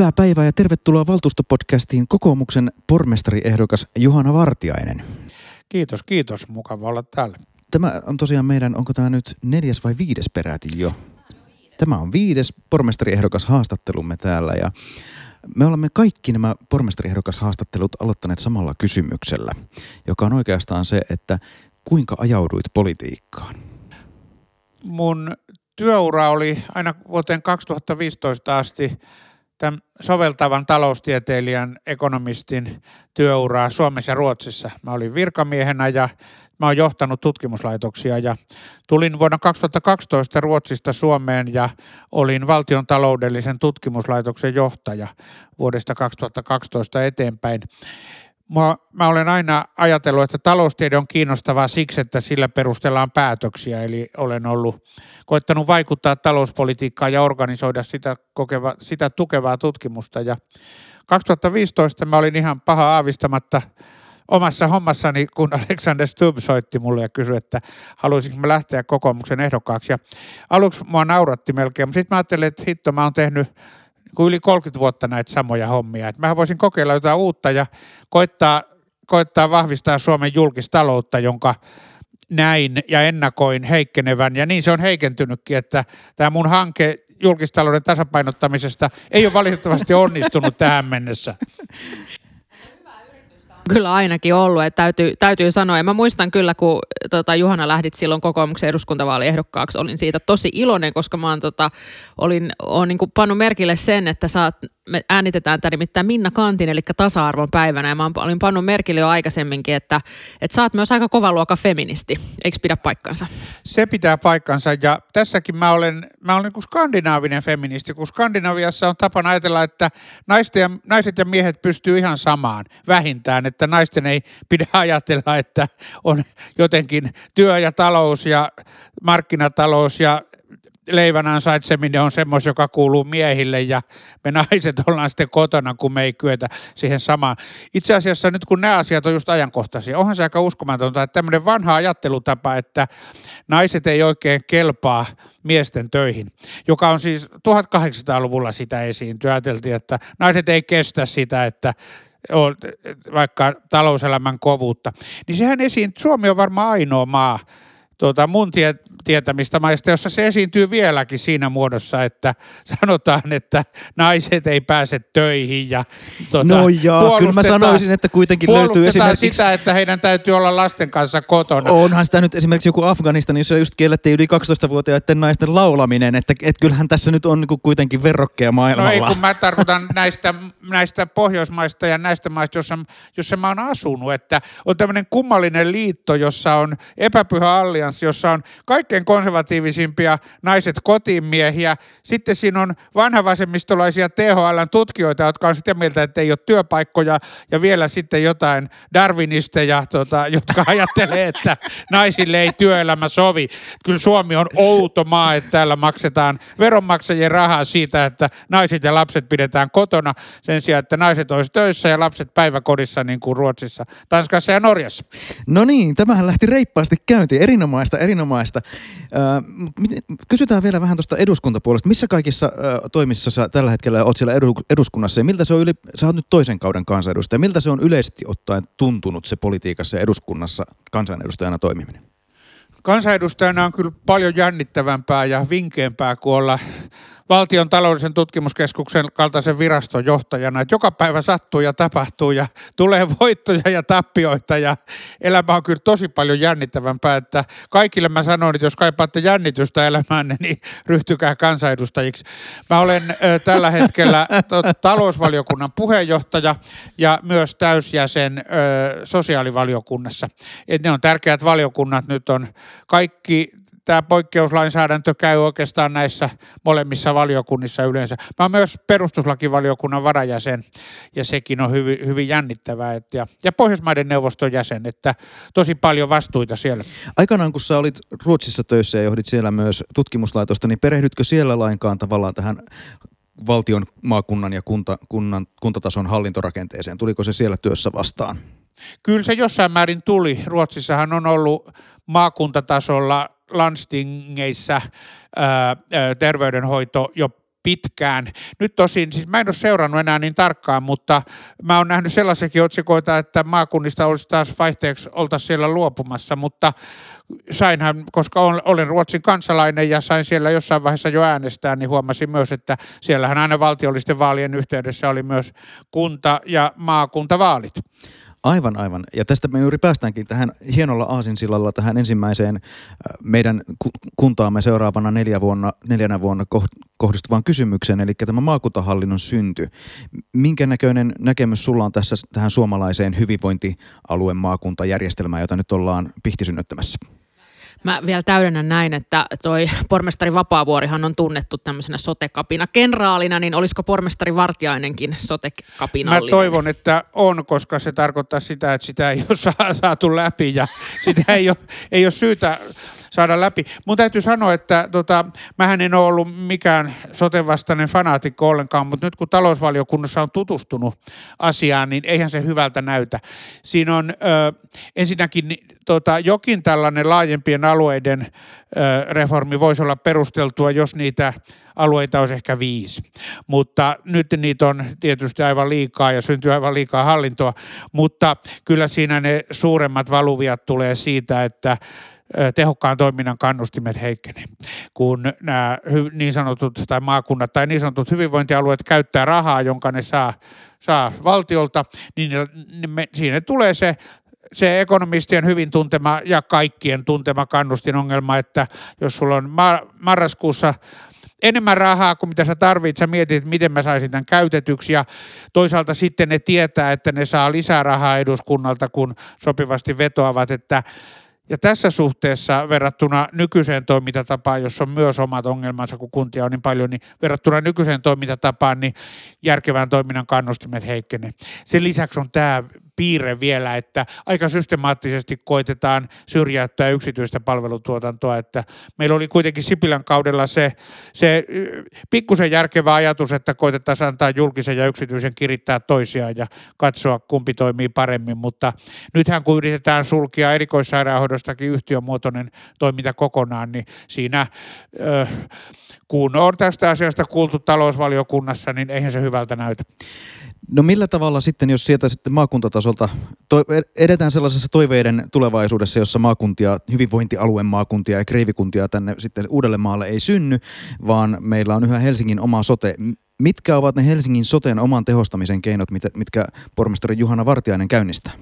Hyvää päivää ja tervetuloa valtuustopodcastiin kokoomuksen pormestariehdokas Juhana Vartiainen. Kiitos, kiitos. Mukava olla täällä. Tämä on tosiaan meidän, onko tämä nyt neljäs vai viides peräti jo? Tämä on viides pormestariehdokas haastattelumme täällä ja me olemme kaikki nämä pormestariehdokas haastattelut aloittaneet samalla kysymyksellä, joka on oikeastaan se, että kuinka ajauduit politiikkaan? Mun työura oli aina vuoteen 2015 asti tämän soveltavan taloustieteilijän, ekonomistin työuraa Suomessa ja Ruotsissa. Mä olin virkamiehenä ja mä oon johtanut tutkimuslaitoksia ja tulin vuonna 2012 Ruotsista Suomeen ja olin valtion taloudellisen tutkimuslaitoksen johtaja vuodesta 2012 eteenpäin. Mä, mä olen aina ajatellut, että taloustiede on kiinnostavaa siksi, että sillä perustellaan päätöksiä, eli olen ollut koettanut vaikuttaa talouspolitiikkaan ja organisoida sitä, kokeva, sitä tukevaa tutkimusta. Ja 2015 mä olin ihan paha aavistamatta omassa hommassani, kun Alexander Stubb soitti mulle ja kysyi, että haluaisinko mä lähteä kokoomuksen ehdokkaaksi. Ja aluksi mua nauratti melkein, mutta sitten mä ajattelin, että hitto, mä oon tehnyt niin yli 30 vuotta näitä samoja hommia. Että mä voisin kokeilla jotain uutta ja koittaa, koittaa vahvistaa Suomen julkistaloutta, jonka näin ja ennakoin heikkenevän. Ja niin se on heikentynytkin, että tämä mun hanke julkistalouden tasapainottamisesta ei ole valitettavasti onnistunut tähän mennessä kyllä ainakin ollut, että täytyy, täytyy sanoa. Ja mä muistan kyllä, kun tota, Juhana lähdit silloin kokoomuksen eduskuntavaaliehdokkaaksi, olin siitä tosi iloinen, koska mä oon, tota, olin, olen niin pannut merkille sen, että saat me äänitetään tämä nimittäin Minna Kantin, eli tasa-arvon päivänä, ja mä olin pannut merkille jo aikaisemminkin, että, että sä oot myös aika kova luokka feministi. Eikö pidä paikkansa? Se pitää paikkansa, ja tässäkin mä olen, mä olen niin skandinaavinen feministi, kun Skandinaviassa on tapana ajatella, että naiset ja, naiset ja miehet pystyy ihan samaan vähintään, että naisten ei pidä ajatella, että on jotenkin työ ja talous ja markkinatalous ja leivän ansaitseminen on semmoista, joka kuuluu miehille ja me naiset ollaan sitten kotona, kun me ei kyetä siihen samaan. Itse asiassa nyt kun nämä asiat on just ajankohtaisia, onhan se aika uskomatonta, että tämmöinen vanha ajattelutapa, että naiset ei oikein kelpaa miesten töihin, joka on siis 1800-luvulla sitä esiintyä. Ajateltiin, että naiset ei kestä sitä, että vaikka talouselämän kovuutta. Niin sehän esiin, Suomi on varmaan ainoa maa, tuota, mun tie, tietämistä maista, jossa se esiintyy vieläkin siinä muodossa, että sanotaan, että naiset ei pääse töihin ja tuota, No joo, kyllä mä sanoisin, että kuitenkin löytyy esimerkiksi... sitä, että heidän täytyy olla lasten kanssa kotona. Onhan sitä nyt esimerkiksi joku Afganistan, jossa just kiellettiin yli 12-vuotiaiden naisten laulaminen, että et kyllähän tässä nyt on niinku kuitenkin verrokkeja maailmalla. No ei, kun mä tarkoitan näistä, näistä Pohjoismaista ja näistä maista, jossa, jossa mä oon asunut, että on tämmöinen kummallinen liitto, jossa on epäpyhä allianssi, jossa on kaikkein konservatiivisimpia naiset kotimiehiä. Sitten siinä on vanhavasemmistolaisia THL-tutkijoita, jotka on sitä mieltä, että ei ole työpaikkoja ja vielä sitten jotain darwinisteja, tota, jotka ajattelee, että naisille ei työelämä sovi. Kyllä Suomi on outo maa, että täällä maksetaan veronmaksajien rahaa siitä, että naiset ja lapset pidetään kotona sen sijaan, että naiset olisivat töissä ja lapset päiväkodissa niin kuin Ruotsissa, Tanskassa ja Norjassa. No niin, tämähän lähti reippaasti käyntiin. Erinomaista, erinomaista. Kysytään vielä vähän tuosta eduskuntapuolesta. Missä kaikissa toimissa sä tällä hetkellä olet siellä eduskunnassa ja miltä se on yli, sä oot nyt toisen kauden kansanedustaja, miltä se on yleisesti ottaen tuntunut se politiikassa ja eduskunnassa kansanedustajana toimiminen? Kansanedustajana on kyllä paljon jännittävämpää ja vinkeämpää kuin olla valtion taloudellisen tutkimuskeskuksen kaltaisen viraston johtajana, että joka päivä sattuu ja tapahtuu ja tulee voittoja ja tappioita ja elämä on kyllä tosi paljon jännittävämpää, että kaikille mä sanon, että jos kaipaatte jännitystä elämäänne, niin ryhtykää kansanedustajiksi. Mä olen tällä hetkellä talousvaliokunnan puheenjohtaja ja myös täysjäsen sosiaalivaliokunnassa. Et ne on tärkeät valiokunnat, nyt on kaikki tämä poikkeuslainsäädäntö käy oikeastaan näissä molemmissa valiokunnissa yleensä. Mä oon myös perustuslakivaliokunnan varajäsen ja sekin on hyvin, hyvin jännittävää. Et, ja, ja Pohjoismaiden neuvoston jäsen, että tosi paljon vastuita siellä. Aikanaan kun sä olit Ruotsissa töissä ja johdit siellä myös tutkimuslaitosta, niin perehdytkö siellä lainkaan tavallaan tähän valtion, maakunnan ja kunta, kunnan, kuntatason hallintorakenteeseen? Tuliko se siellä työssä vastaan? Kyllä se jossain määrin tuli. Ruotsissahan on ollut maakuntatasolla landstingeissa ää, terveydenhoito jo pitkään. Nyt tosin, siis mä en ole seurannut enää niin tarkkaan, mutta mä oon nähnyt sellaisiakin otsikoita, että maakunnista olisi taas vaihteeksi oltaisiin siellä luopumassa, mutta sainhan, koska olen Ruotsin kansalainen ja sain siellä jossain vaiheessa jo äänestää, niin huomasin myös, että siellähän aina valtiollisten vaalien yhteydessä oli myös kunta- ja maakuntavaalit. Aivan, aivan. Ja tästä me juuri päästäänkin tähän hienolla aasinsillalla tähän ensimmäiseen äh, meidän kuntaamme seuraavana neljä vuonna, neljänä vuonna kohdistuvaan kysymykseen, eli tämä maakuntahallinnon synty. Minkä näköinen näkemys sulla on tässä tähän suomalaiseen hyvinvointialueen maakuntajärjestelmään, jota nyt ollaan pihtisynnyttämässä? Mä vielä täydennän näin, että toi pormestari Vapaavuorihan on tunnettu tämmöisenä sotekapina kenraalina, niin olisiko pormestari Vartiainenkin sotekapinallinen? Mä toivon, että on, koska se tarkoittaa sitä, että sitä ei ole saatu läpi ja sitä ei ole, ei ole syytä saada läpi. Mun täytyy sanoa, että tota, mähän en ole ollut mikään sotevastainen fanaatikko ollenkaan, mutta nyt kun talousvaliokunnassa on tutustunut asiaan, niin eihän se hyvältä näytä. Siinä on ö, ensinnäkin tota, jokin tällainen laajempien alueiden ö, reformi voisi olla perusteltua, jos niitä alueita olisi ehkä viisi. Mutta nyt niitä on tietysti aivan liikaa ja syntyy aivan liikaa hallintoa, mutta kyllä siinä ne suuremmat valuviat tulee siitä, että tehokkaan toiminnan kannustimet heikkenee. Kun nämä niin sanotut tai maakunnat tai niin sanotut hyvinvointialueet käyttää rahaa, jonka ne saa, saa valtiolta, niin me, siinä tulee se se ekonomistien hyvin tuntema ja kaikkien tuntema kannustin ongelma, että jos sulla on marraskuussa enemmän rahaa kuin mitä sä tarvitset, sä mietit, että miten mä saisin tämän käytetyksi ja toisaalta sitten ne tietää, että ne saa lisää rahaa eduskunnalta, kun sopivasti vetoavat, että ja tässä suhteessa verrattuna nykyiseen toimintatapaan, jossa on myös omat ongelmansa, kun kuntia on niin paljon, niin verrattuna nykyiseen toimintatapaan, niin järkevän toiminnan kannustimet heikkenee. Sen lisäksi on tämä piirre vielä, että aika systemaattisesti koitetaan syrjäyttää yksityistä palvelutuotantoa, että meillä oli kuitenkin Sipilän kaudella se, se pikkusen järkevä ajatus, että koitetaan antaa julkisen ja yksityisen kirittää toisiaan ja katsoa, kumpi toimii paremmin, mutta nythän kun yritetään sulkia erikoissairaanhoidostakin yhtiömuotoinen toiminta kokonaan, niin siinä kun on tästä asiasta kuultu talousvaliokunnassa, niin eihän se hyvältä näytä. No millä tavalla sitten, jos sieltä sitten maakuntatasolta to, edetään sellaisessa toiveiden tulevaisuudessa, jossa maakuntia, hyvinvointialueen maakuntia ja kreivikuntia tänne sitten uudelle maalle ei synny, vaan meillä on yhä Helsingin oma sote. Mitkä ovat ne Helsingin soteen oman tehostamisen keinot, mitkä pormestari Juhana Vartiainen käynnistää?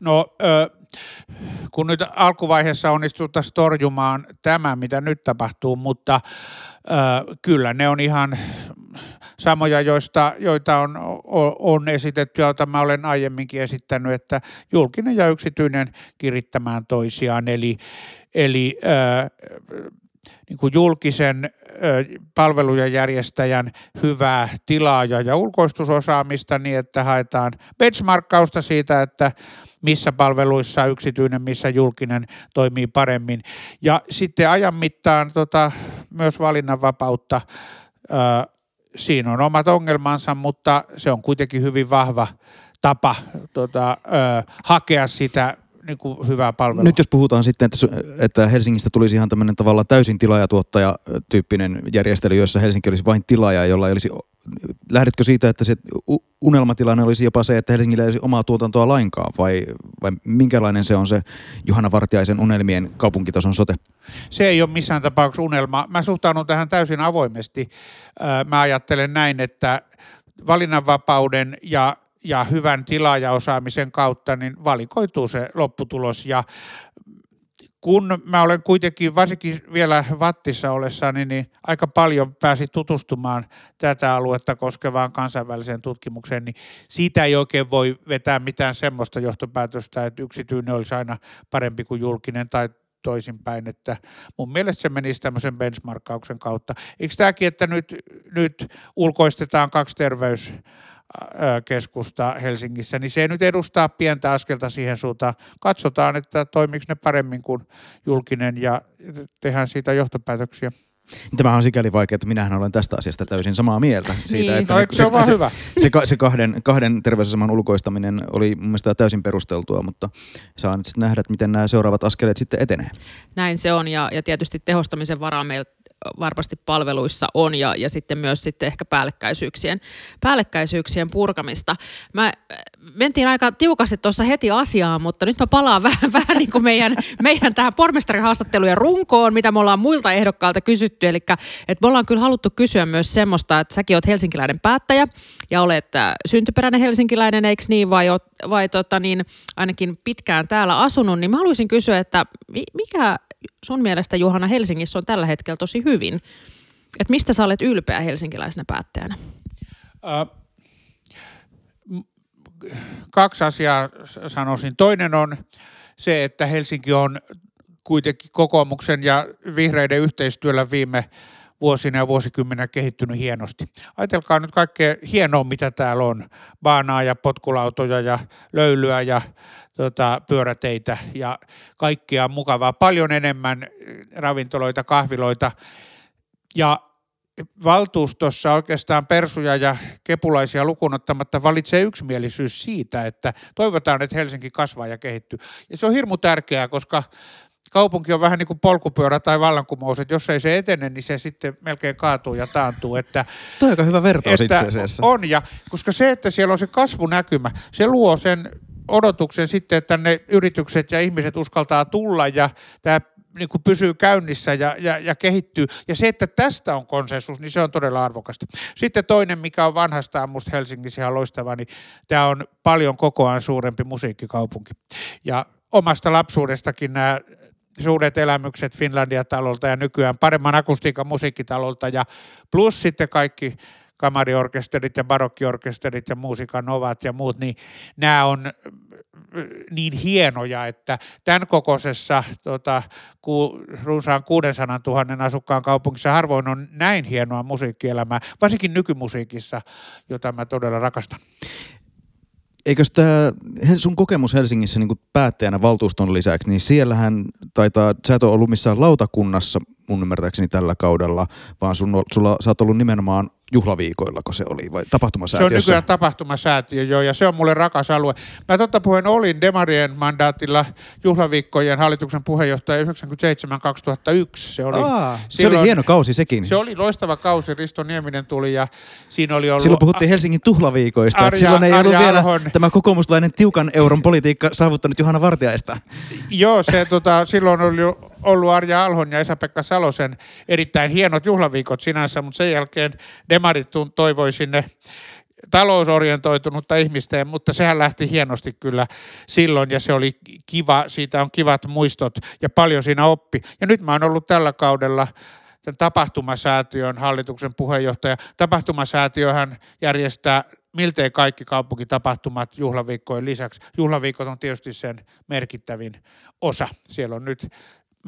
No, kun nyt alkuvaiheessa onnistuttaisiin torjumaan tämä, mitä nyt tapahtuu, mutta kyllä ne on ihan samoja, joista, joita on, on esitetty joita mä olen aiemminkin esittänyt, että julkinen ja yksityinen kirittämään toisiaan, eli, eli äh, niin kuin julkisen palvelujen järjestäjän hyvää tilaaja- ja ulkoistusosaamista niin, että haetaan benchmarkkausta siitä, että missä palveluissa yksityinen, missä julkinen toimii paremmin. Ja sitten ajan mittaan tota, myös valinnanvapautta. Siinä on omat ongelmansa, mutta se on kuitenkin hyvin vahva tapa tota, hakea sitä niin kuin hyvää palvelua. Nyt jos puhutaan sitten, että, että Helsingistä tulisi ihan tämmöinen tavallaan täysin tilaajatuottaja-tyyppinen järjestely, jossa Helsinki olisi vain tilaaja, jolla ei olisi lähdetkö siitä, että se unelmatilanne olisi jopa se, että Helsingillä ei olisi omaa tuotantoa lainkaan, vai, vai minkälainen se on se Johanna Vartiaisen unelmien kaupunkitason sote? Se ei ole missään tapauksessa unelma. Mä suhtaudun tähän täysin avoimesti. Mä ajattelen näin, että valinnanvapauden ja ja hyvän tilaajaosaamisen kautta niin valikoituu se lopputulos ja kun mä olen kuitenkin, varsinkin vielä Vattissa ollessani, niin aika paljon pääsi tutustumaan tätä aluetta koskevaan kansainväliseen tutkimukseen, niin siitä ei oikein voi vetää mitään semmoista johtopäätöstä, että yksityinen olisi aina parempi kuin julkinen tai toisinpäin, että mun mielestä se menisi tämmöisen benchmarkkauksen kautta. Eikö tämäkin, että nyt, nyt ulkoistetaan kaksi terveys keskusta Helsingissä, niin se nyt edustaa pientä askelta siihen suuntaan. Katsotaan, että toimiko ne paremmin kuin julkinen ja tehdään siitä johtopäätöksiä. Tämä on sikäli vaikea, että minähän olen tästä asiasta täysin samaa mieltä. Siitä, niin, että se, se, on se, hyvä. Se, se kahden, kahden terveysaseman ulkoistaminen oli mun mielestä täysin perusteltua, mutta saa nyt sitten nähdä, että miten nämä seuraavat askeleet sitten etenee. Näin se on ja, ja tietysti tehostamisen varaa meillä varmasti palveluissa on ja, ja sitten myös sitten ehkä päällekkäisyyksien, päällekkäisyyksien purkamista. Mä mentiin aika tiukasti tuossa heti asiaan, mutta nyt mä palaan vähän, vähän niin kuin meidän, meidän tähän pormestarihaastattelujen runkoon, mitä me ollaan muilta ehdokkailta kysytty. Eli että me ollaan kyllä haluttu kysyä myös semmoista, että säkin oot helsinkiläinen päättäjä ja olet äh, syntyperäinen helsinkiläinen, eikö niin, vai, vai tota niin, ainakin pitkään täällä asunut, niin mä haluaisin kysyä, että mikä sun mielestä Juhana Helsingissä on tällä hetkellä tosi hyvin? Että mistä sä olet ylpeä helsinkiläisenä päättäjänä? Uh kaksi asiaa sanoisin. Toinen on se, että Helsinki on kuitenkin kokoomuksen ja vihreiden yhteistyöllä viime vuosina ja vuosikymmenen kehittynyt hienosti. Ajatelkaa nyt kaikkea hienoa, mitä täällä on. Baanaa ja potkulautoja ja löylyä ja tota, pyöräteitä ja kaikkea mukavaa. Paljon enemmän ravintoloita, kahviloita. Ja valtuustossa oikeastaan persuja ja kepulaisia lukunottamatta valitsee yksimielisyys siitä, että toivotaan, että Helsinki kasvaa ja kehittyy. Ja se on hirmu tärkeää, koska kaupunki on vähän niin kuin polkupyörä tai vallankumous, että jos ei se etene, niin se sitten melkein kaatuu ja taantuu. Että, on aika hyvä vertaus itse asiassa. On, ja koska se, että siellä on se kasvunäkymä, se luo sen odotuksen sitten, että ne yritykset ja ihmiset uskaltaa tulla ja tämä niin kuin pysyy käynnissä ja, ja, ja kehittyy. Ja se, että tästä on konsensus, niin se on todella arvokasta. Sitten toinen, mikä on vanhastaan musta Helsingissä ihan loistava, niin tämä on paljon kokoaan suurempi musiikkikaupunki. Ja omasta lapsuudestakin nämä suuret elämykset Finlandia-talolta ja nykyään paremman akustiikan musiikkitalolta ja plus sitten kaikki kamariorkesterit ja barokkiorkesterit ja muusikan ovat ja muut, niin nämä on niin hienoja, että tämän kokoisessa tota, ku, runsaan 600 000 asukkaan kaupungissa harvoin on näin hienoa musiikkielämää, varsinkin nykymusiikissa, jota mä todella rakastan. Eikös tämä sun kokemus Helsingissä niin päättäjänä valtuuston lisäksi, niin siellähän taitaa, sä et ole ollut missään lautakunnassa mun ymmärtääkseni tällä kaudella, vaan sun, sulla, sä oot ollut nimenomaan juhlaviikoillako se oli vai tapahtumasäätiössä? Se on nykyään tapahtumasäätiö, joo, ja se on mulle rakas alue. Mä totta puheen olin Demarien mandaatilla juhlaviikkojen hallituksen puheenjohtaja 97-2001. Se oli, Aa, silloin, se oli hieno kausi sekin. Se oli loistava kausi, Risto Nieminen tuli ja siinä oli ollut... Silloin puhuttiin Helsingin tuhlaviikoista, Arja, silloin ei Arja ollut vielä Alhon. tämä kokoomuslainen tiukan euron politiikka saavuttanut Johanna Vartiaista. Joo, se tota, silloin oli ollut Arja Alhon ja Esa-Pekka Salosen erittäin hienot juhlaviikot sinänsä, mutta sen jälkeen demarit toivoi sinne talousorientoitunutta ihmistä, mutta sehän lähti hienosti kyllä silloin ja se oli kiva, siitä on kivat muistot ja paljon siinä oppi. Ja nyt mä oon ollut tällä kaudella tämän tapahtumasäätiön hallituksen puheenjohtaja. Tapahtumasäätiöhän järjestää miltei kaikki kaupunkitapahtumat juhlaviikkojen lisäksi. Juhlaviikot on tietysti sen merkittävin osa. Siellä on nyt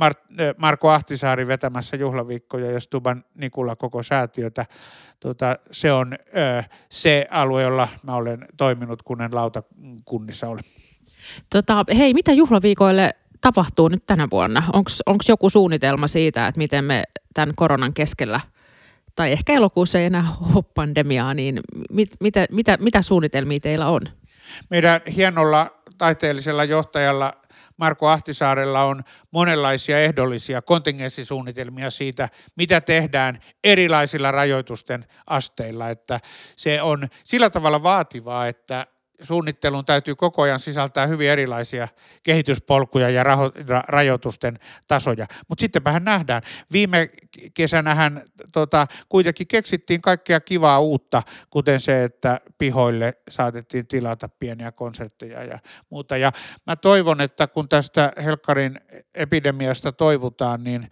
Mar- Marko Ahtisaari vetämässä juhlaviikkoja ja Stuban Nikula koko säätiötä. Tota, se on ö, se alue, jolla mä olen toiminut, kun en lautakunnissa ole. Tota, hei, mitä juhlaviikoille tapahtuu nyt tänä vuonna? Onko joku suunnitelma siitä, että miten me tämän koronan keskellä, tai ehkä elokuussa ei enää ole pandemiaa, niin mit, mitä, mitä, mitä suunnitelmia teillä on? Meidän hienolla taiteellisella johtajalla Marko Ahtisaarella on monenlaisia ehdollisia kontingenssisuunnitelmia siitä, mitä tehdään erilaisilla rajoitusten asteilla. Että se on sillä tavalla vaativaa, että suunnittelun täytyy koko ajan sisältää hyvin erilaisia kehityspolkuja ja raho- ra- rajoitusten tasoja. Mutta sittenpähän nähdään. Viime kesänähän tota, kuitenkin keksittiin kaikkea kivaa uutta, kuten se, että pihoille saatettiin tilata pieniä konsertteja ja muuta. Ja mä toivon, että kun tästä Helkkarin epidemiasta toivutaan, niin,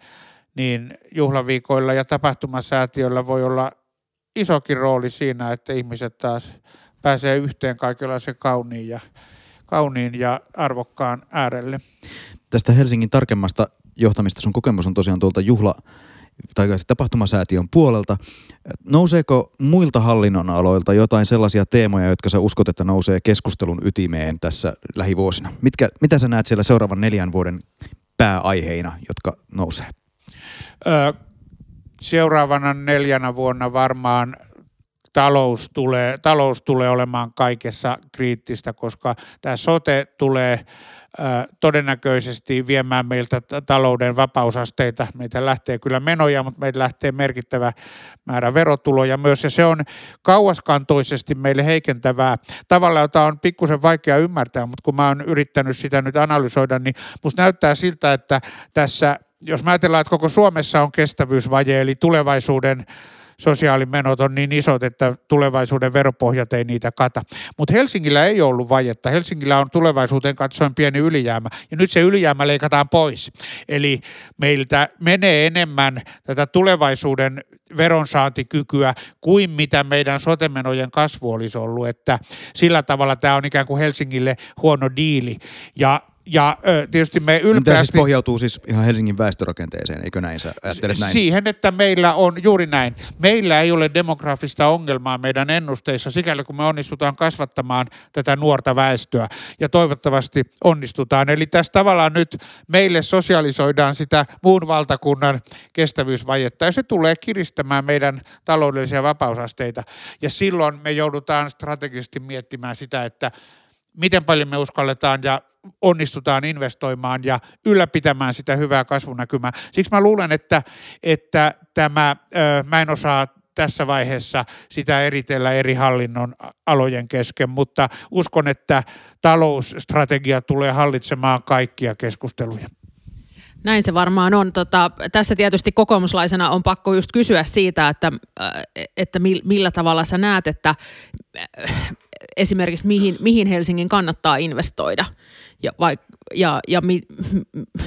niin juhlaviikoilla ja tapahtumasäätiöllä voi olla isokin rooli siinä, että ihmiset taas pääsee yhteen kaikenlaisen kauniin ja, kauniin ja arvokkaan äärelle. Tästä Helsingin tarkemmasta johtamista sun kokemus on tosiaan tuolta juhla tai tapahtumasäätiön puolelta. Nouseeko muilta hallinnon aloilta jotain sellaisia teemoja, jotka sä uskot, että nousee keskustelun ytimeen tässä lähivuosina? Mitkä, mitä sä näet siellä seuraavan neljän vuoden pääaiheina, jotka nousee? Öö, seuraavana neljänä vuonna varmaan talous tulee, talous tulee olemaan kaikessa kriittistä, koska tämä sote tulee todennäköisesti viemään meiltä talouden vapausasteita. Meitä lähtee kyllä menoja, mutta meitä lähtee merkittävä määrä verotuloja myös, ja se on kauaskantoisesti meille heikentävää tavalla, jota on pikkusen vaikea ymmärtää, mutta kun mä oon yrittänyt sitä nyt analysoida, niin musta näyttää siltä, että tässä, jos mä ajatellaan, että koko Suomessa on kestävyysvaje, eli tulevaisuuden sosiaalimenot on niin isot, että tulevaisuuden veropohjat ei niitä kata. Mutta Helsingillä ei ollut vajetta. Helsingillä on tulevaisuuteen katsoen pieni ylijäämä, ja nyt se ylijäämä leikataan pois. Eli meiltä menee enemmän tätä tulevaisuuden veronsaantikykyä kuin mitä meidän sotemenojen kasvu olisi ollut, että sillä tavalla tämä on ikään kuin Helsingille huono diili. Ja ja ö, tietysti me ylpeästi... Tämä siis pohjautuu siis ihan Helsingin väestörakenteeseen, eikö näin sä ajattelet näin? Siihen, että meillä on juuri näin. Meillä ei ole demografista ongelmaa meidän ennusteissa, sikäli kun me onnistutaan kasvattamaan tätä nuorta väestöä. Ja toivottavasti onnistutaan. Eli tässä tavallaan nyt meille sosialisoidaan sitä muun valtakunnan kestävyysvajetta. Ja se tulee kiristämään meidän taloudellisia vapausasteita. Ja silloin me joudutaan strategisesti miettimään sitä, että miten paljon me uskalletaan ja onnistutaan investoimaan ja ylläpitämään sitä hyvää kasvunäkymää. Siksi mä luulen, että, että tämä, mä en osaa tässä vaiheessa sitä eritellä eri hallinnon alojen kesken, mutta uskon, että talousstrategia tulee hallitsemaan kaikkia keskusteluja. Näin se varmaan on. Tota, tässä tietysti kokoomuslaisena on pakko just kysyä siitä, että, että millä tavalla sä näet, että esimerkiksi mihin, mihin Helsingin kannattaa investoida ja, vai, ja, ja mi,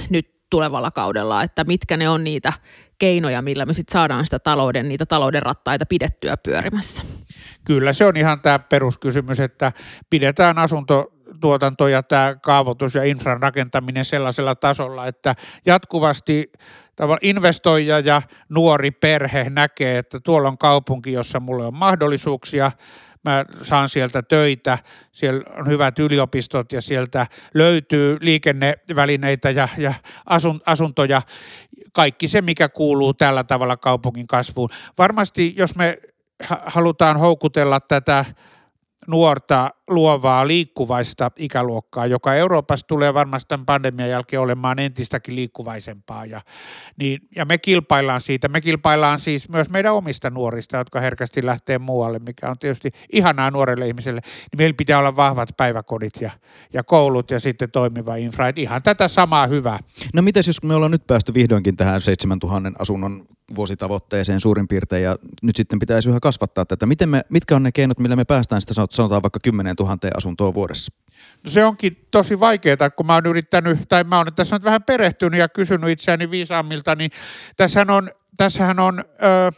nyt tulevalla kaudella, että mitkä ne on niitä keinoja, millä me sitten saadaan sitä talouden, niitä talouden rattaita pidettyä pyörimässä. Kyllä se on ihan tämä peruskysymys, että pidetään asunto tuotanto ja tämä kaavoitus ja infran rakentaminen sellaisella tasolla, että jatkuvasti investoija ja nuori perhe näkee, että tuolla on kaupunki, jossa mulle on mahdollisuuksia – mä saan sieltä töitä, siellä on hyvät yliopistot ja sieltä löytyy liikennevälineitä ja, ja asun, asuntoja, kaikki se, mikä kuuluu tällä tavalla kaupungin kasvuun. Varmasti, jos me halutaan houkutella tätä nuorta, luovaa, liikkuvaista ikäluokkaa, joka Euroopassa tulee varmasti tämän pandemian jälkeen olemaan entistäkin liikkuvaisempaa. Ja, niin, ja me kilpaillaan siitä. Me kilpaillaan siis myös meidän omista nuorista, jotka herkästi lähtee muualle, mikä on tietysti ihanaa nuorelle ihmiselle. Niin meillä pitää olla vahvat päiväkodit ja, ja koulut ja sitten toimiva infra. Et ihan tätä samaa hyvää. No mitäs jos me ollaan nyt päästy vihdoinkin tähän 7000 asunnon vuositavoitteeseen suurin piirtein ja nyt sitten pitäisi yhä kasvattaa tätä. Miten me, mitkä on ne keinot, millä me päästään sitä sanotaan vaikka 10 000 asuntoa vuodessa? No se onkin tosi vaikeaa, kun mä oon yrittänyt, tai mä oon tässä nyt vähän perehtynyt ja kysynyt itseäni viisaammilta, niin tässähän on, tässähän on ö,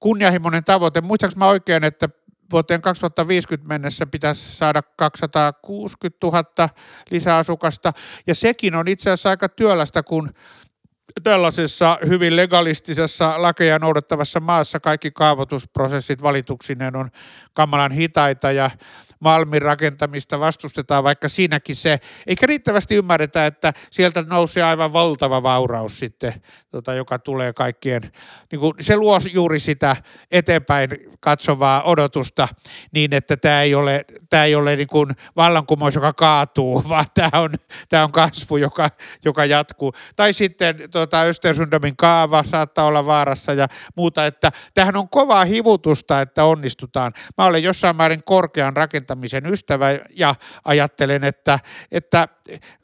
kunnianhimoinen tavoite. Muistaaks mä oikein, että vuoteen 2050 mennessä pitäisi saada 260 000 lisäasukasta, ja sekin on itse asiassa aika työlästä, kun tällaisessa hyvin legalistisessa lakeja noudattavassa maassa kaikki kaavoitusprosessit valituksineen on kamalan hitaita ja Malmin rakentamista vastustetaan, vaikka siinäkin se, eikä riittävästi ymmärretä, että sieltä nousee aivan valtava vauraus sitten, tota, joka tulee kaikkien, niin kuin, se luo juuri sitä eteenpäin katsovaa odotusta niin, että tämä ei ole, tämä ei ole niin kuin vallankumous, joka kaatuu, vaan tämä on, tämä on kasvu, joka, joka jatkuu. Tai sitten tota, Östersundomin kaava saattaa olla vaarassa ja muuta, että tähän on kovaa hivutusta, että onnistutaan. Mä olen jossain määrin korkean rakentamisen ystävä ja ajattelen, että, että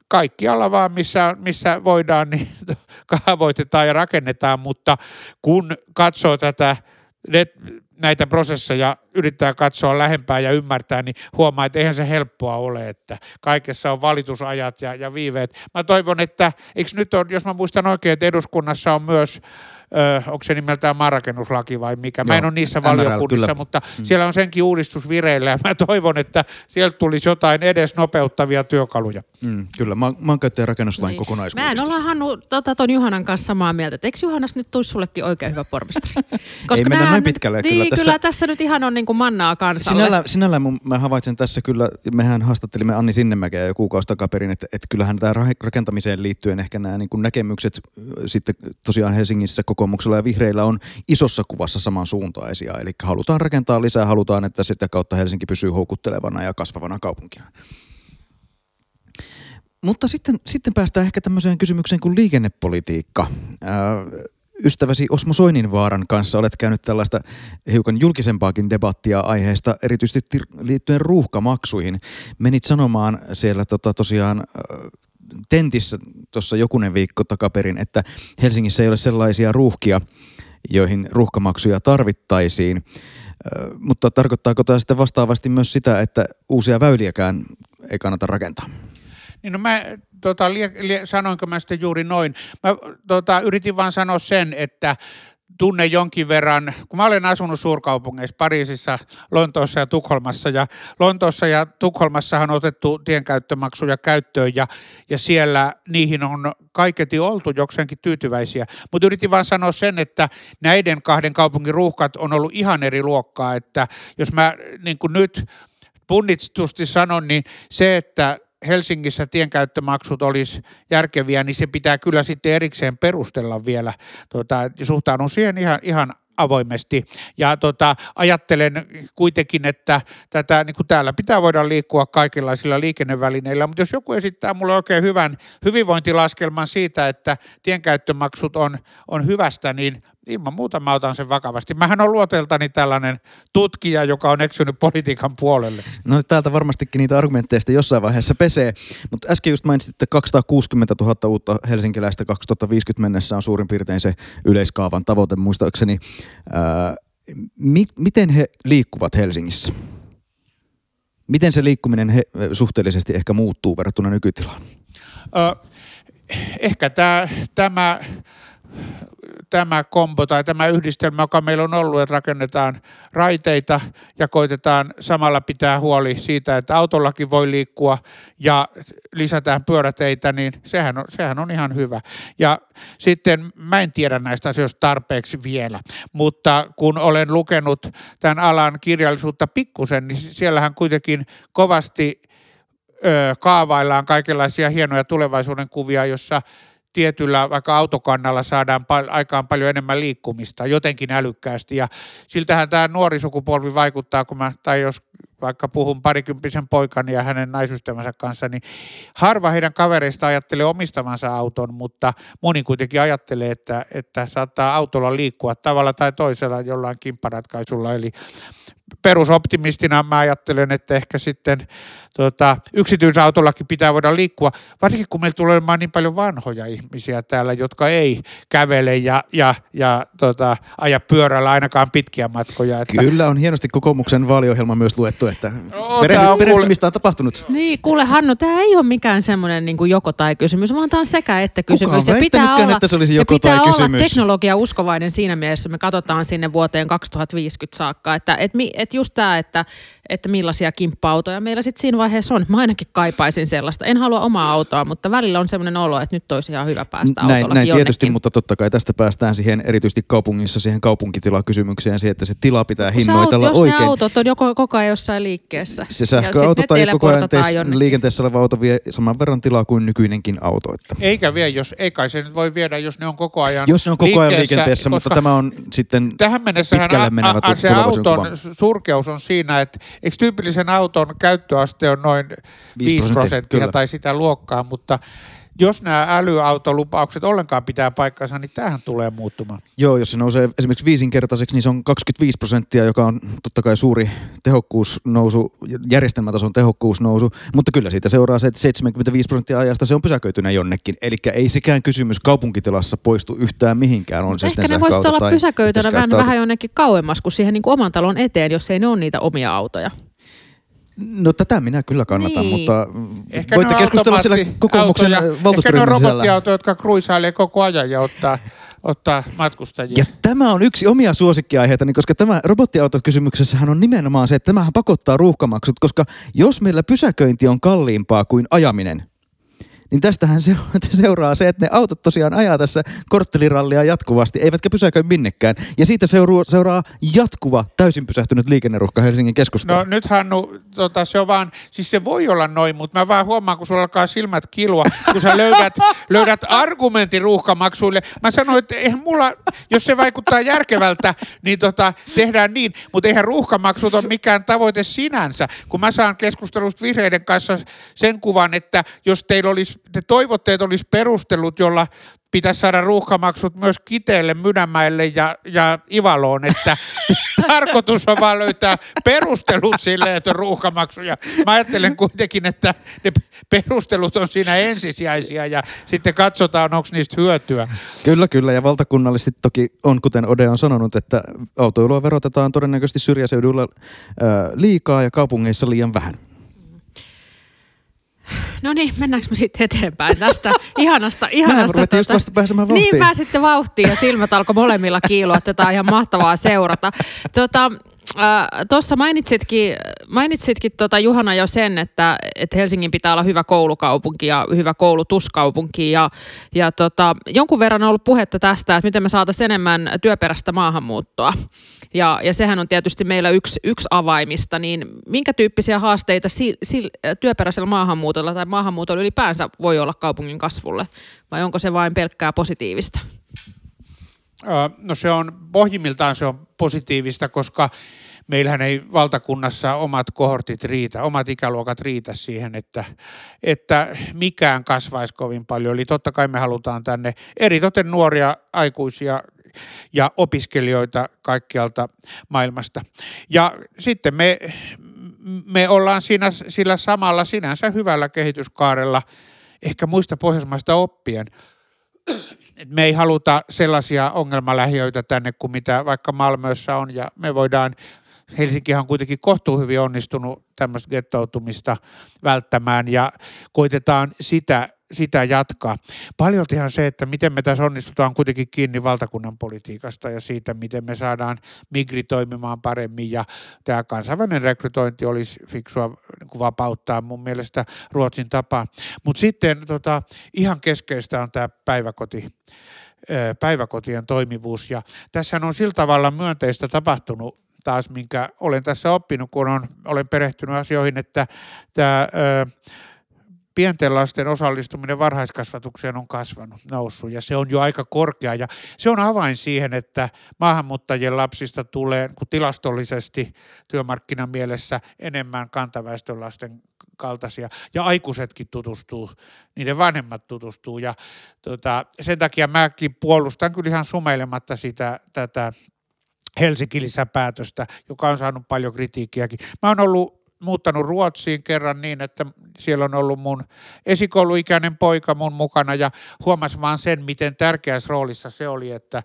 kaikkialla vaan, missä, missä voidaan, niin kaavoitetaan ja rakennetaan, mutta kun katsoo tätä näitä prosesseja yrittää katsoa lähempää ja ymmärtää, niin huomaa, että eihän se helppoa ole, että kaikessa on valitusajat ja, ja viiveet. Mä toivon, että eikö nyt on, jos mä muistan oikein, että eduskunnassa on myös ö, onko se nimeltään maanrakennuslaki vai mikä. Joo, mä en ole niissä MRL, valiokunnissa, kyllä. mutta mm. siellä on senkin uudistus vireillä ja mä toivon, että sieltä tulisi jotain edes nopeuttavia työkaluja. Mm, kyllä, mä, maankäyttö- ja rakennuslain niin. kokonaisuudistus. Mä en olla Hannu tota, ton Juhanan kanssa samaa mieltä, että eikö Juhanas nyt tulisi sullekin oikein hyvä pormestari? Koska Ei mennä noin pitkälle. Niin, kyllä, tässä, kyllä tässä nyt ihan on niin kuin mannaa kansalle. Sinällä, sinällä mun, mä havaitsen tässä kyllä, mehän haastattelimme Anni Sinnemäkeä jo kuukausi takaperin, että, että kyllähän tämä rakentamiseen liittyen ehkä nämä niin kuin näkemykset sitten tosiaan Helsingissä kokoomuksella ja vihreillä on isossa kuvassa samansuuntaisia. Eli halutaan rakentaa lisää, halutaan, että sitä kautta Helsinki pysyy houkuttelevana ja kasvavana kaupunkina. Mutta sitten, sitten päästään ehkä tämmöiseen kysymykseen kuin liikennepolitiikka. Ää, ystäväsi Osmo Soininvaaran kanssa olet käynyt tällaista hiukan julkisempaakin debattia aiheesta, erityisesti liittyen ruuhkamaksuihin. Menit sanomaan siellä tota, tosiaan tentissä tuossa jokunen viikko takaperin, että Helsingissä ei ole sellaisia ruuhkia, joihin ruuhkamaksuja tarvittaisiin. Mutta tarkoittaako tämä sitten vastaavasti myös sitä, että uusia väyliäkään ei kannata rakentaa? Niin no mä, tota, lie, lie, sanoinko mä sitten juuri noin? Mä tota, yritin vaan sanoa sen, että tunne jonkin verran, kun mä olen asunut suurkaupungeissa, Pariisissa, Lontoossa ja Tukholmassa, ja Lontoossa ja Tukholmassahan on otettu tienkäyttömaksuja käyttöön, ja, ja siellä niihin on kaiketi oltu jokseenkin tyytyväisiä. Mutta yritin vaan sanoa sen, että näiden kahden kaupungin ruuhkat on ollut ihan eri luokkaa, että jos mä niin nyt punnitstusti sanon, niin se, että Helsingissä tienkäyttömaksut olisi järkeviä, niin se pitää kyllä sitten erikseen perustella vielä. Tuota, suhtaudun siihen ihan, ihan avoimesti. Ja tota, ajattelen kuitenkin, että tätä, niin kuin täällä pitää voida liikkua kaikenlaisilla liikennevälineillä, mutta jos joku esittää mulle oikein hyvän hyvinvointilaskelman siitä, että tienkäyttömaksut on, on hyvästä, niin ilman muuta mä otan sen vakavasti. Mähän on luoteltani tällainen tutkija, joka on eksynyt politiikan puolelle. No täältä varmastikin niitä argumentteista jossain vaiheessa pesee, mutta äsken just mainitsit, että 260 000 uutta helsinkiläistä 2050 mennessä on suurin piirtein se yleiskaavan tavoite muistaakseni. Ää, mi- miten he liikkuvat Helsingissä? Miten se liikkuminen he, suhteellisesti ehkä muuttuu verrattuna nykytilaan? Ö, ehkä tämä, tämä kombo tai tämä yhdistelmä, joka meillä on ollut, että rakennetaan raiteita ja koitetaan samalla pitää huoli siitä, että autollakin voi liikkua ja lisätään pyöräteitä, niin sehän on, sehän on ihan hyvä. Ja sitten mä en tiedä näistä asioista tarpeeksi vielä, mutta kun olen lukenut tämän alan kirjallisuutta pikkusen, niin siellähän kuitenkin kovasti ö, kaavaillaan kaikenlaisia hienoja tulevaisuuden kuvia, jossa tietyllä vaikka autokannalla saadaan pal- aikaan paljon enemmän liikkumista jotenkin älykkäästi. Ja siltähän tämä nuori sukupolvi vaikuttaa, kun mä, tai jos vaikka puhun parikymppisen poikani ja hänen naisystävänsä kanssa, niin harva heidän kavereista ajattelee omistamansa auton, mutta moni kuitenkin ajattelee, että, että saattaa autolla liikkua tavalla tai toisella jollain kimpparatkaisulla, eli perusoptimistina mä ajattelen, että ehkä sitten tota, yksityisautollakin pitää voida liikkua, varsinkin kun meillä tulee olemaan niin paljon vanhoja ihmisiä täällä, jotka ei kävele ja, ja, ja tota, aja pyörällä ainakaan pitkiä matkoja. Että... Kyllä on hienosti kokoomuksen vaaliohjelma myös luettu, että no, perehtymistä on tapahtunut. Niin, kuule Hannu, tämä ei ole mikään semmoinen niin joko tai kysymys, vaan tämä on sekä että kysymys. ja pitää olla, että se olisi joko ja pitää tai olla kysymys. teknologia uskovainen siinä mielessä, me katsotaan sinne vuoteen 2050 saakka, että et, et just tämä, että, että millaisia kimppa-autoja meillä sitten siinä vaiheessa on. Mä ainakin kaipaisin sellaista. En halua omaa autoa, mutta välillä on sellainen olo, että nyt olisi ihan hyvä päästä näin, autolla Näin jonnekin. tietysti, mutta totta kai tästä päästään siihen erityisesti kaupungissa siihen kaupunkitilakysymykseen, siihen, että se tila pitää hinnoitella jos oikein. Jos ne autot on joko, koko ajan jossain liikkeessä. Se sähköauto tai koko ajan teis, liikenteessä oleva auto vie saman verran tilaa kuin nykyinenkin auto. Että. Eikä vie, jos, ei kai se nyt voi viedä, jos ne on koko ajan Jos ne on koko ajan liikenteessä, mutta tämä on sitten tähän pitkälle menevä a, a, se auton surkeus on siinä, että eikö tyypillisen auton käyttöaste on noin 5 prosenttia tai sitä luokkaa, mutta jos nämä älyautolupaukset ollenkaan pitää paikkansa, niin tähän tulee muuttumaan. Joo, jos se nousee esimerkiksi viisinkertaiseksi, niin se on 25 prosenttia, joka on totta kai suuri tehokkuusnousu, järjestelmätason tehokkuusnousu, mutta kyllä siitä seuraa se, että 75 prosenttia ajasta se on pysäköitynä jonnekin. Eli ei sekään kysymys kaupunkitilassa poistu yhtään mihinkään. On se Ehkä ne voisivat olla pysäköitynä vähän, vähän jonnekin kauemmas kuin siihen niin kuin oman talon eteen, jos ei ne ole niitä omia autoja. No tätä minä kyllä kannatan, niin. mutta Ehkä voitte keskustella siellä kokoomuksen valtuustoryhmän Ehkä ne on robottiautoja, jotka kruisailee koko ajan ja ottaa, ottaa matkustajia. Ja tämä on yksi omia suosikkiaiheita, koska tämä robottiautokysymyksessähän on nimenomaan se, että tämähän pakottaa ruuhkamaksut, koska jos meillä pysäköinti on kalliimpaa kuin ajaminen, niin tästähän se, seuraa se, että ne autot tosiaan ajaa tässä korttelirallia jatkuvasti, eivätkä pysäkö minnekään. Ja siitä seuraa, seuraa jatkuva, täysin pysähtynyt liikenneruhka Helsingin keskustaan. No nyt Hannu, tota, se on vaan, siis se voi olla noin, mutta mä vaan huomaan, kun sulla alkaa silmät kilua, kun sä löydät, löydät argumentin ruuhkamaksuille. Mä sanoin, että eihän mulla, jos se vaikuttaa järkevältä, niin tota, tehdään niin, mutta eihän ruuhkamaksut ole mikään tavoite sinänsä. Kun mä saan keskustelusta vihreiden kanssa sen kuvan, että jos teillä olisi, te toivotte, että olisi perustelut, jolla pitäisi saada ruuhkamaksut myös Kiteelle, Mynämäelle ja, ja Ivaloon, että tarkoitus on vaan löytää perustelut sille, että on ruuhkamaksuja. Mä ajattelen kuitenkin, että ne perustelut on siinä ensisijaisia ja sitten katsotaan, onko niistä hyötyä. Kyllä, kyllä. Ja valtakunnallisesti toki on, kuten Ode on sanonut, että autoilua verotetaan todennäköisesti syrjäseuduilla liikaa ja kaupungeissa liian vähän. No niin, mennäänkö me sitten eteenpäin tästä ihanasta, ihanasta. Mä tuota, vasta vauhtiin. Niin, pääsitte vauhtiin ja silmät alkoi molemmilla kiilua. Tätä on ihan mahtavaa seurata. Tuota, Tuossa mainitsitkin, mainitsitkin tota Juhana jo sen, että, että Helsingin pitää olla hyvä koulukaupunki ja hyvä koulutuskaupunki. Ja, ja tota, jonkun verran on ollut puhetta tästä, että miten me saataisiin enemmän työperäistä maahanmuuttoa. Ja, ja sehän on tietysti meillä yksi, yksi avaimista. Niin minkä tyyppisiä haasteita si, si, työperäisellä maahanmuutolla tai maahanmuutolla ylipäänsä voi olla kaupungin kasvulle? Vai onko se vain pelkkää positiivista? No se on, pohjimmiltaan se on positiivista, koska meillähän ei valtakunnassa omat kohortit riitä, omat ikäluokat riitä siihen, että, että mikään kasvaisi kovin paljon. Eli totta kai me halutaan tänne eritoten nuoria aikuisia ja opiskelijoita kaikkialta maailmasta. Ja sitten me, me ollaan siinä, sillä samalla sinänsä hyvällä kehityskaarella, ehkä muista pohjoismaista oppien, me ei haluta sellaisia ongelmalähiöitä tänne kuin mitä vaikka Malmössä on ja me voidaan Helsinki on kuitenkin kohtuu hyvin onnistunut tämmöistä gettoutumista välttämään ja koitetaan sitä, sitä jatkaa. Paljoltihan se, että miten me tässä onnistutaan kuitenkin kiinni valtakunnan politiikasta ja siitä, miten me saadaan migri toimimaan paremmin ja tämä kansainvälinen rekrytointi olisi fiksua niin vapauttaa mun mielestä Ruotsin tapa. Mutta sitten tota, ihan keskeistä on tämä päiväkoti päiväkotien toimivuus. Ja tässä on sillä tavalla myönteistä tapahtunut taas, minkä olen tässä oppinut, kun on, olen perehtynyt asioihin, että tämä ö, pienten lasten osallistuminen varhaiskasvatukseen on kasvanut, noussut ja se on jo aika korkea. Ja se on avain siihen, että maahanmuuttajien lapsista tulee kun tilastollisesti työmarkkinamielessä enemmän kantaväestön lasten kaltaisia ja aikuisetkin tutustuu, niiden vanhemmat tutustuu. Ja tota, sen takia mäkin puolustan kyllä ihan sumeilematta sitä, tätä Helsinki-lisäpäätöstä, joka on saanut paljon kritiikkiäkin. Mä oon ollut muuttanut Ruotsiin kerran niin, että siellä on ollut mun esikouluikäinen poika mun mukana ja huomasin vaan sen, miten tärkeässä roolissa se oli, että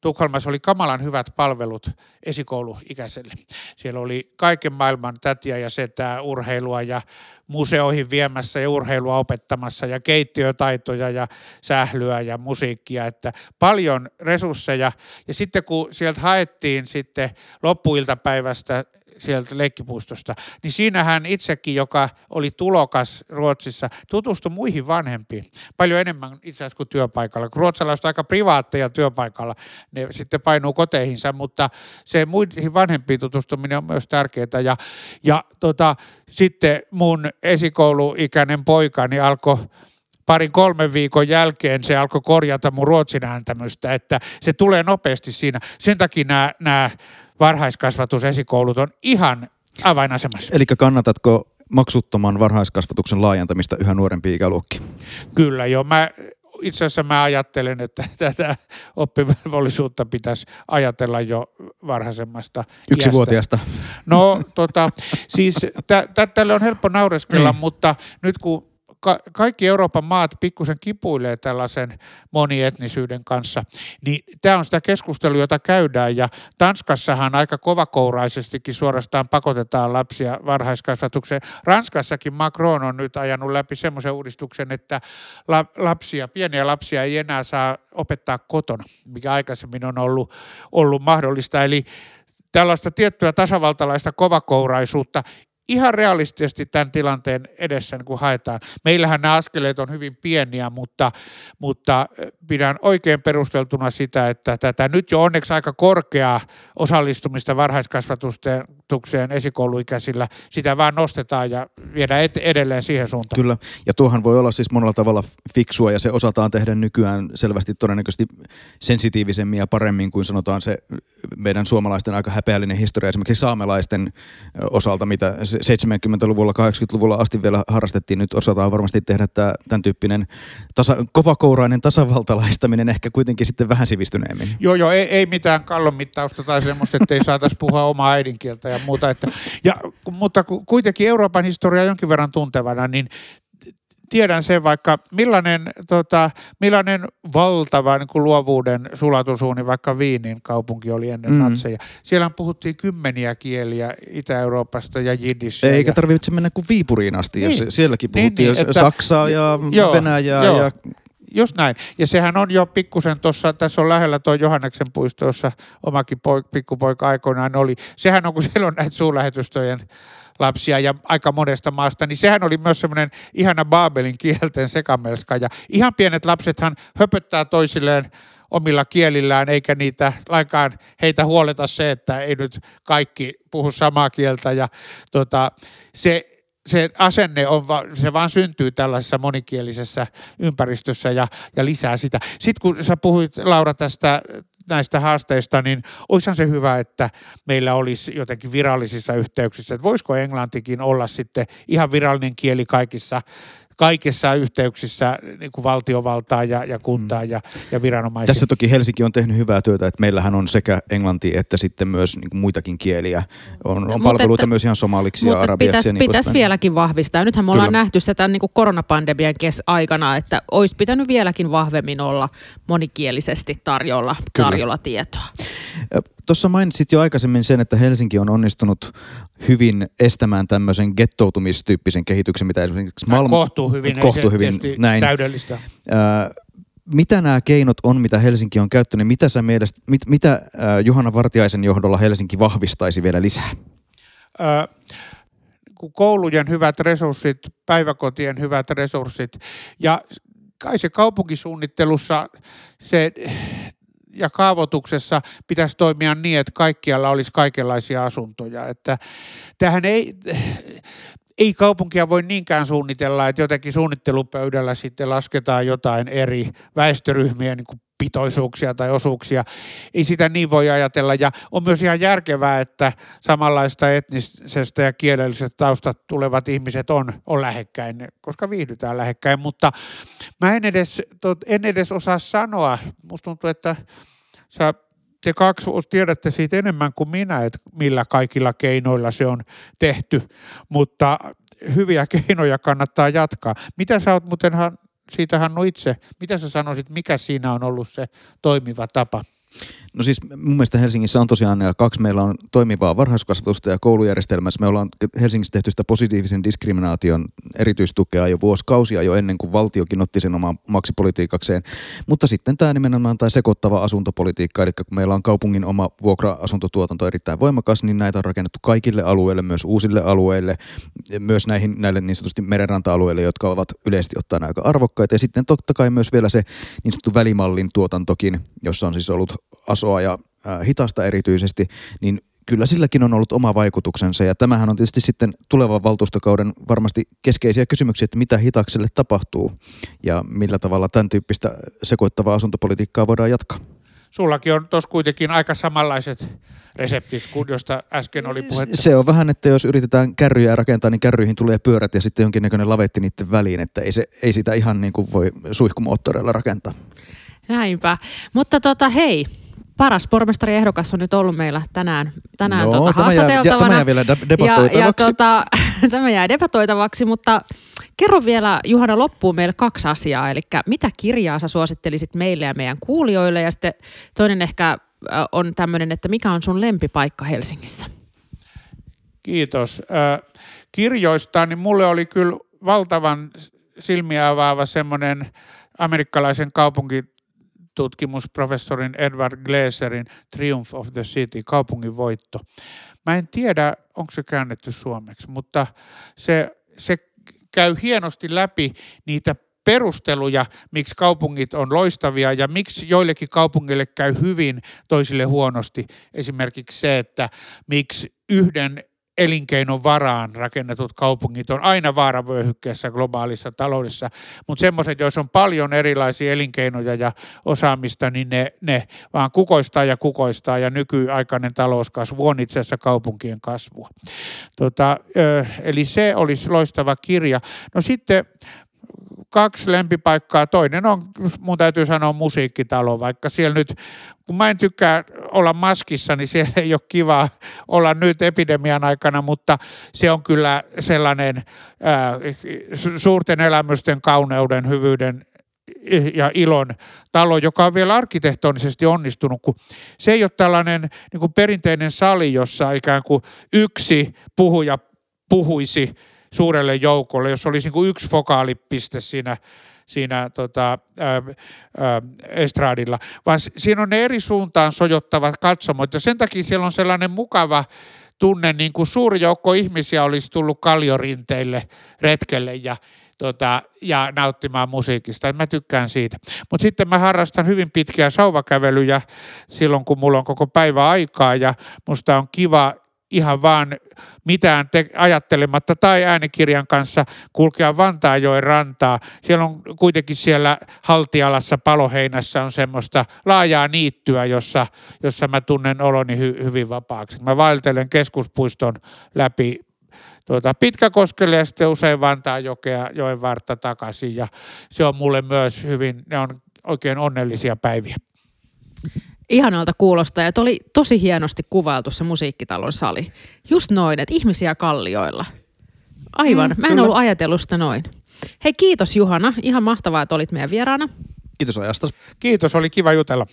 Tukholmassa oli kamalan hyvät palvelut esikouluikäiselle. Siellä oli kaiken maailman tätiä ja setää urheilua ja museoihin viemässä ja urheilua opettamassa ja keittiötaitoja ja sählyä ja musiikkia, että paljon resursseja. Ja sitten kun sieltä haettiin sitten loppuiltapäivästä sieltä leikkipuistosta, niin siinähän itsekin, joka oli tulokas Ruotsissa, tutustui muihin vanhempiin. Paljon enemmän itse asiassa kuin työpaikalla. Ruotsalaiset ovat aika privaatteja työpaikalla, ne sitten painuu koteihinsa, mutta se muihin vanhempiin tutustuminen on myös tärkeää. Ja, ja tota, sitten mun esikouluikäinen poikani alkoi parin kolmen viikon jälkeen se alkoi korjata mun ruotsin ääntämystä, että se tulee nopeasti siinä. Sen takia nämä, nämä varhaiskasvatusesikoulut on ihan avainasemassa. Eli kannatatko maksuttoman varhaiskasvatuksen laajentamista yhä nuorempiin ikäluokkiin? Kyllä joo. Mä, itse asiassa mä ajattelen, että tätä oppivelvollisuutta pitäisi ajatella jo varhaisemmasta Yksivuotiaasta. No tota, siis tä, tälle on helppo naureskella, mm. mutta nyt kun ka- kaikki Euroopan maat pikkusen kipuilee tällaisen monietnisyyden kanssa, niin tämä on sitä keskustelua, jota käydään ja Tanskassahan aika kovakouraisestikin suorastaan pakotetaan lapsia varhaiskasvatukseen. Ranskassakin Macron on nyt ajanut läpi semmoisen uudistuksen, että la- lapsia, pieniä lapsia ei enää saa opettaa kotona, mikä aikaisemmin on ollut, ollut mahdollista. Eli tällaista tiettyä tasavaltalaista kovakouraisuutta ihan realistisesti tämän tilanteen edessä niin kuin haetaan. Meillähän nämä askeleet on hyvin pieniä, mutta, mutta pidän oikein perusteltuna sitä, että tätä nyt jo onneksi aika korkeaa osallistumista varhaiskasvatukseen esikouluikäisillä, sitä vaan nostetaan ja viedään et, edelleen siihen suuntaan. Kyllä, ja tuohan voi olla siis monella tavalla fiksua ja se osataan tehdä nykyään selvästi todennäköisesti sensitiivisemmin ja paremmin kuin sanotaan se meidän suomalaisten aika häpeällinen historia esimerkiksi saamelaisten osalta, mitä 70-luvulla, 80-luvulla asti vielä harrastettiin. Nyt osataan varmasti tehdä tämä, tämän tyyppinen tasa, kovakourainen tasavaltalaistaminen ehkä kuitenkin sitten vähän sivistyneemmin. Joo, joo, ei, ei mitään kallonmittausta tai semmoista, että ei saataisi puhua omaa äidinkieltä ja muuta. Että, ja, mutta kuitenkin Euroopan historia jonkin verran tuntevana, niin tiedän sen vaikka, millainen, tota, millainen valtava niin kuin luovuuden sulatusuuni vaikka Viinin kaupunki oli ennen mm. natseja. Siellä puhuttiin kymmeniä kieliä Itä-Euroopasta ja jiddissä. Eikä ja... tarvitse mennä kuin Viipuriin asti, niin. jos sielläkin niin, puhuttiin niin, niin, että, Saksaa ja joo, Venäjää joo. ja just näin. Ja sehän on jo pikkusen tuossa, tässä on lähellä tuo Johanneksen puisto, jossa omakin poik, pikkupoika aikoinaan oli. Sehän on, kun siellä on näitä suurlähetystöjen lapsia ja aika monesta maasta, niin sehän oli myös semmoinen ihana Baabelin kielten sekamelska. Ja ihan pienet lapsethan höpöttää toisilleen omilla kielillään, eikä niitä lainkaan heitä huoleta se, että ei nyt kaikki puhu samaa kieltä. Ja tota, se, se asenne on, se vaan syntyy tällaisessa monikielisessä ympäristössä ja, ja lisää sitä. Sitten kun sä puhuit Laura tästä näistä haasteista, niin olisihan se hyvä, että meillä olisi jotenkin virallisissa yhteyksissä, että voisiko englantikin olla sitten ihan virallinen kieli kaikissa kaikissa yhteyksissä niin kuin valtiovaltaa ja, ja kuntaa mm. ja, ja viranomaisia. Tässä toki Helsinki on tehnyt hyvää työtä, että meillähän on sekä englanti että sitten myös niin kuin muitakin kieliä. On, on palveluita että, myös ihan somaliksi ja arabiaksi. Pitäisi, niin pitäisi vieläkin vahvistaa. Nythän me Kyllä. ollaan nähty se tämän niin kuin koronapandemian kes aikana, että olisi pitänyt vieläkin vahvemmin olla monikielisesti tarjolla, tarjolla tietoa. Tuossa mainitsit jo aikaisemmin sen, että Helsinki on onnistunut hyvin estämään tämmöisen gettoutumistyyppisen kehityksen, mitä esimerkiksi Malmö... Kohtuu hyvin, kohtuu hyvin näin. täydellistä. Äh, mitä nämä keinot on, mitä Helsinki on käyttänyt? Mitä, sä mielestä, mit, mitä äh, Juhana Vartiaisen johdolla Helsinki vahvistaisi vielä lisää? Äh, koulujen hyvät resurssit, päiväkotien hyvät resurssit ja kai se kaupunkisuunnittelussa se ja kaavoituksessa pitäisi toimia niin, että kaikkialla olisi kaikenlaisia asuntoja. Että tähän ei, ei kaupunkia voi niinkään suunnitella, että jotenkin suunnittelupöydällä sitten lasketaan jotain eri väestöryhmien niin pitoisuuksia tai osuuksia. Ei sitä niin voi ajatella. Ja on myös ihan järkevää, että samanlaista etnisestä ja kielellisestä taustat tulevat ihmiset on, on lähekkäin, koska viihdytään lähekkäin. Mutta mä en edes, en edes osaa sanoa. Musta tuntuu, että sä te kaksi tiedätte siitä enemmän kuin minä, että millä kaikilla keinoilla se on tehty, mutta hyviä keinoja kannattaa jatkaa. Mitä sä oot muutenhan siitä Hannu itse, mitä sä sanoisit, mikä siinä on ollut se toimiva tapa? No siis mun mielestä Helsingissä on tosiaan kaksi. Meillä on toimivaa varhaiskasvatusta ja koulujärjestelmässä. Me ollaan Helsingissä tehty sitä positiivisen diskriminaation erityistukea jo vuosikausia jo ennen kuin valtiokin otti sen omaan maksipolitiikakseen. Mutta sitten tämä nimenomaan tämä sekoittava asuntopolitiikka, eli kun meillä on kaupungin oma vuokra-asuntotuotanto erittäin voimakas, niin näitä on rakennettu kaikille alueille, myös uusille alueille, myös näihin, näille niin sanotusti merenranta-alueille, jotka ovat yleisesti ottaen aika arvokkaita. Ja sitten totta kai myös vielä se niin sanottu välimallin tuotantokin, jossa on siis ollut asoa ja hitasta erityisesti, niin kyllä silläkin on ollut oma vaikutuksensa ja tämähän on tietysti sitten tulevan valtuustokauden varmasti keskeisiä kysymyksiä, että mitä hitakselle tapahtuu ja millä tavalla tämän tyyppistä sekoittavaa asuntopolitiikkaa voidaan jatkaa. Sullakin on tuossa kuitenkin aika samanlaiset reseptit kuin josta äsken oli puhetta. Se on vähän, että jos yritetään kärryjä rakentaa, niin kärryihin tulee pyörät ja sitten jonkinnäköinen lavetti niiden väliin, että ei, se, ei sitä ihan niin kuin voi suihkumoottoreilla rakentaa. Näinpä. Mutta tota, hei, paras pormestariehdokas on nyt ollut meillä tänään, tänään no, tuota, tämä haastateltavana. Jää, tämä jää vielä debatoitavaksi. Ja, ja tuota, tämä jää debatoitavaksi, mutta kerro vielä Juhana loppuun meille kaksi asiaa. Eli mitä kirjaa sä suosittelisit meille ja meidän kuulijoille? Ja sitten toinen ehkä on tämmöinen, että mikä on sun lempipaikka Helsingissä? Kiitos. kirjoista, niin mulle oli kyllä valtavan silmiä avaava semmoinen amerikkalaisen kaupunki tutkimusprofessorin Edward Glaserin Triumph of the City, kaupungin voitto. Mä en tiedä, onko se käännetty suomeksi, mutta se, se käy hienosti läpi niitä perusteluja, miksi kaupungit on loistavia ja miksi joillekin kaupungille käy hyvin, toisille huonosti. Esimerkiksi se, että miksi yhden elinkeinon varaan rakennetut kaupungit on aina vaaravyöhykkeessä globaalissa taloudessa, mutta semmoiset, joissa on paljon erilaisia elinkeinoja ja osaamista, niin ne, ne vaan kukoistaa ja kukoistaa ja nykyaikainen talouskasvu on itse asiassa kaupunkien kasvua. Tota, eli se olisi loistava kirja. No sitten kaksi lempipaikkaa. Toinen on, mun täytyy sanoa, musiikkitalo, vaikka siellä nyt, kun mä en tykkää olla maskissa, niin siellä ei ole kiva olla nyt epidemian aikana, mutta se on kyllä sellainen ää, suurten elämysten, kauneuden, hyvyyden ja ilon talo, joka on vielä arkkitehtonisesti onnistunut, kun se ei ole tällainen niin kuin perinteinen sali, jossa ikään kuin yksi puhuja puhuisi suurelle joukolle, jos olisi niin yksi fokaalipiste siinä, siinä tota, ää, ää, estradilla, vaan siinä on ne eri suuntaan sojottavat katsomot ja sen takia siellä on sellainen mukava tunne, niin kuin suuri joukko ihmisiä olisi tullut kalliorinteille retkelle ja tota, ja nauttimaan musiikista. Mä tykkään siitä. Mutta sitten mä harrastan hyvin pitkiä sauvakävelyjä silloin, kun mulla on koko päivä aikaa ja musta on kiva ihan vaan mitään te- ajattelematta tai äänikirjan kanssa kulkea Vantaajoen rantaa. Siellä on kuitenkin siellä Haltialassa paloheinässä on semmoista laajaa niittyä, jossa, jossa mä tunnen oloni hy- hyvin vapaaksi. Mä vaeltelen keskuspuiston läpi tuota, Pitkäkoskelle ja sitten usein Vantaajokea joen vartta takaisin ja se on mulle myös hyvin, ne on oikein onnellisia päiviä ihanalta kuulostaa ja oli tosi hienosti kuvailtu se musiikkitalon sali. Just noin, että ihmisiä kallioilla. Aivan, mm, mä en kyllä. ollut ajatellut sitä noin. Hei kiitos Juhana, ihan mahtavaa, että olit meidän vieraana. Kiitos ajasta. Kiitos, oli kiva jutella.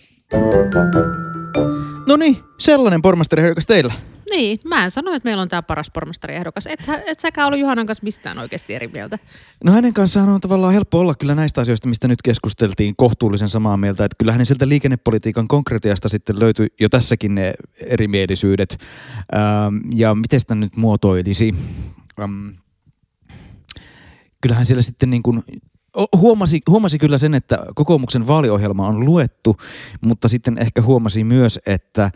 No niin, sellainen pormestari teillä. Niin, mä en sano, että meillä on tämä paras pormestariehdokas. Et, et säkään ollut Juhanan kanssa mistään oikeasti eri mieltä. No hänen kanssaan on tavallaan helppo olla kyllä näistä asioista, mistä nyt keskusteltiin kohtuullisen samaa mieltä. Että kyllähän sieltä liikennepolitiikan konkretiasta sitten löytyi jo tässäkin ne erimielisyydet. Ähm, ja miten sitä nyt muotoilisi? Ähm, kyllähän siellä sitten niin kuin huomasi, huomasi kyllä sen, että kokoomuksen vaaliohjelma on luettu, mutta sitten ehkä huomasi myös, että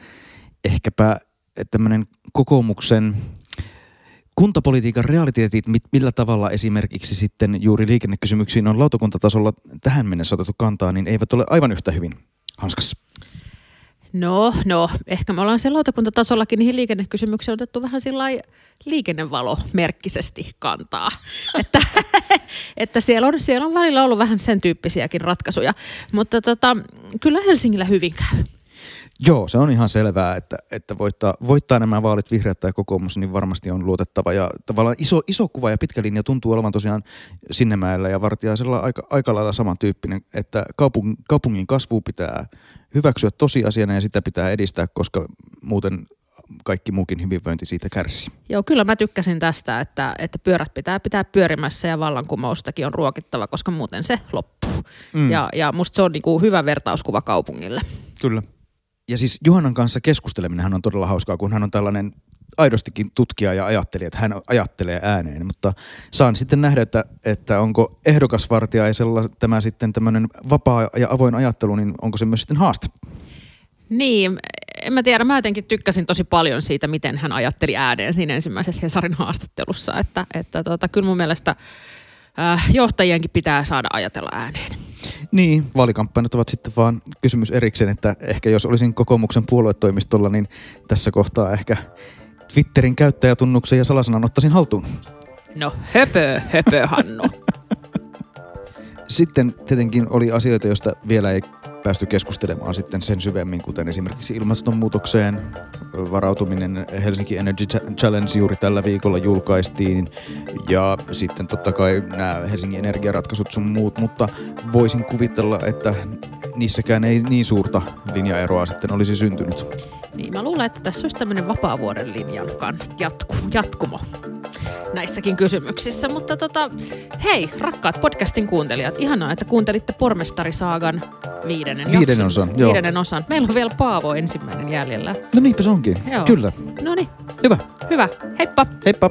ehkäpä tämmöinen kokoomuksen kuntapolitiikan realiteetit, millä tavalla esimerkiksi sitten juuri liikennekysymyksiin on lautakuntatasolla tähän mennessä otettu kantaa, niin eivät ole aivan yhtä hyvin hanskassa. No, no, ehkä me ollaan siellä lautakuntatasollakin niihin liikennekysymyksiin otettu vähän sillä liikennevalomerkkisesti kantaa. että, että siellä, on, siellä on välillä ollut vähän sen tyyppisiäkin ratkaisuja. Mutta tota, kyllä Helsingillä hyvin käy. Joo, se on ihan selvää, että, että voittaa, voittaa nämä vaalit vihreät tai kokoomus, niin varmasti on luotettava. Ja tavallaan iso, iso kuva ja pitkä linja tuntuu olevan tosiaan Sinnemäellä ja Vartiaisella aika, aika lailla samantyyppinen, että kaupung, kaupungin kasvu pitää hyväksyä tosiasiana ja sitä pitää edistää, koska muuten kaikki muukin hyvinvointi siitä kärsii. Joo, kyllä mä tykkäsin tästä, että, että pyörät pitää pitää pyörimässä ja vallankumoustakin on ruokittava, koska muuten se loppuu. Mm. Ja, ja musta se on niin kuin hyvä vertauskuva kaupungille. Kyllä ja siis Juhanan kanssa keskusteleminen on todella hauskaa, kun hän on tällainen aidostikin tutkija ja ajattelija, että hän ajattelee ääneen, mutta saan sitten nähdä, että, että onko ehdokasvartiaisella tämä sitten tämmöinen vapaa ja avoin ajattelu, niin onko se myös sitten haaste? Niin, en mä tiedä, mä jotenkin tykkäsin tosi paljon siitä, miten hän ajatteli ääneen siinä ensimmäisessä Hesarin haastattelussa, että, että tota, kyllä mun mielestä äh, johtajienkin pitää saada ajatella ääneen. Niin, vaalikampanjat ovat sitten vaan kysymys erikseen, että ehkä jos olisin kokoomuksen puoluetoimistolla, niin tässä kohtaa ehkä Twitterin käyttäjätunnuksen ja salasanan ottaisin haltuun. No höpö, höpö Hannu. Sitten tietenkin oli asioita, joista vielä ei päästy keskustelemaan sitten sen syvemmin, kuten esimerkiksi ilmastonmuutokseen varautuminen. Helsinki Energy Challenge juuri tällä viikolla julkaistiin ja sitten totta kai nämä Helsingin energiaratkaisut sun muut, mutta voisin kuvitella, että niissäkään ei niin suurta linjaeroa sitten olisi syntynyt. Niin, mä luulen, että tässä olisi tämmöinen vapaavuoden linjan jatku, jatkumo näissäkin kysymyksissä. Mutta tota, hei, rakkaat podcastin kuuntelijat, ihanaa, että kuuntelitte Pormestarisaagan viidennen, Viidennen jakson. osan, joo. Viidennen osan. Meillä on vielä Paavo ensimmäinen jäljellä. No niinpä se onkin. Joo. Kyllä. No niin, Hyvä. hyvä. Heippa! Heippa.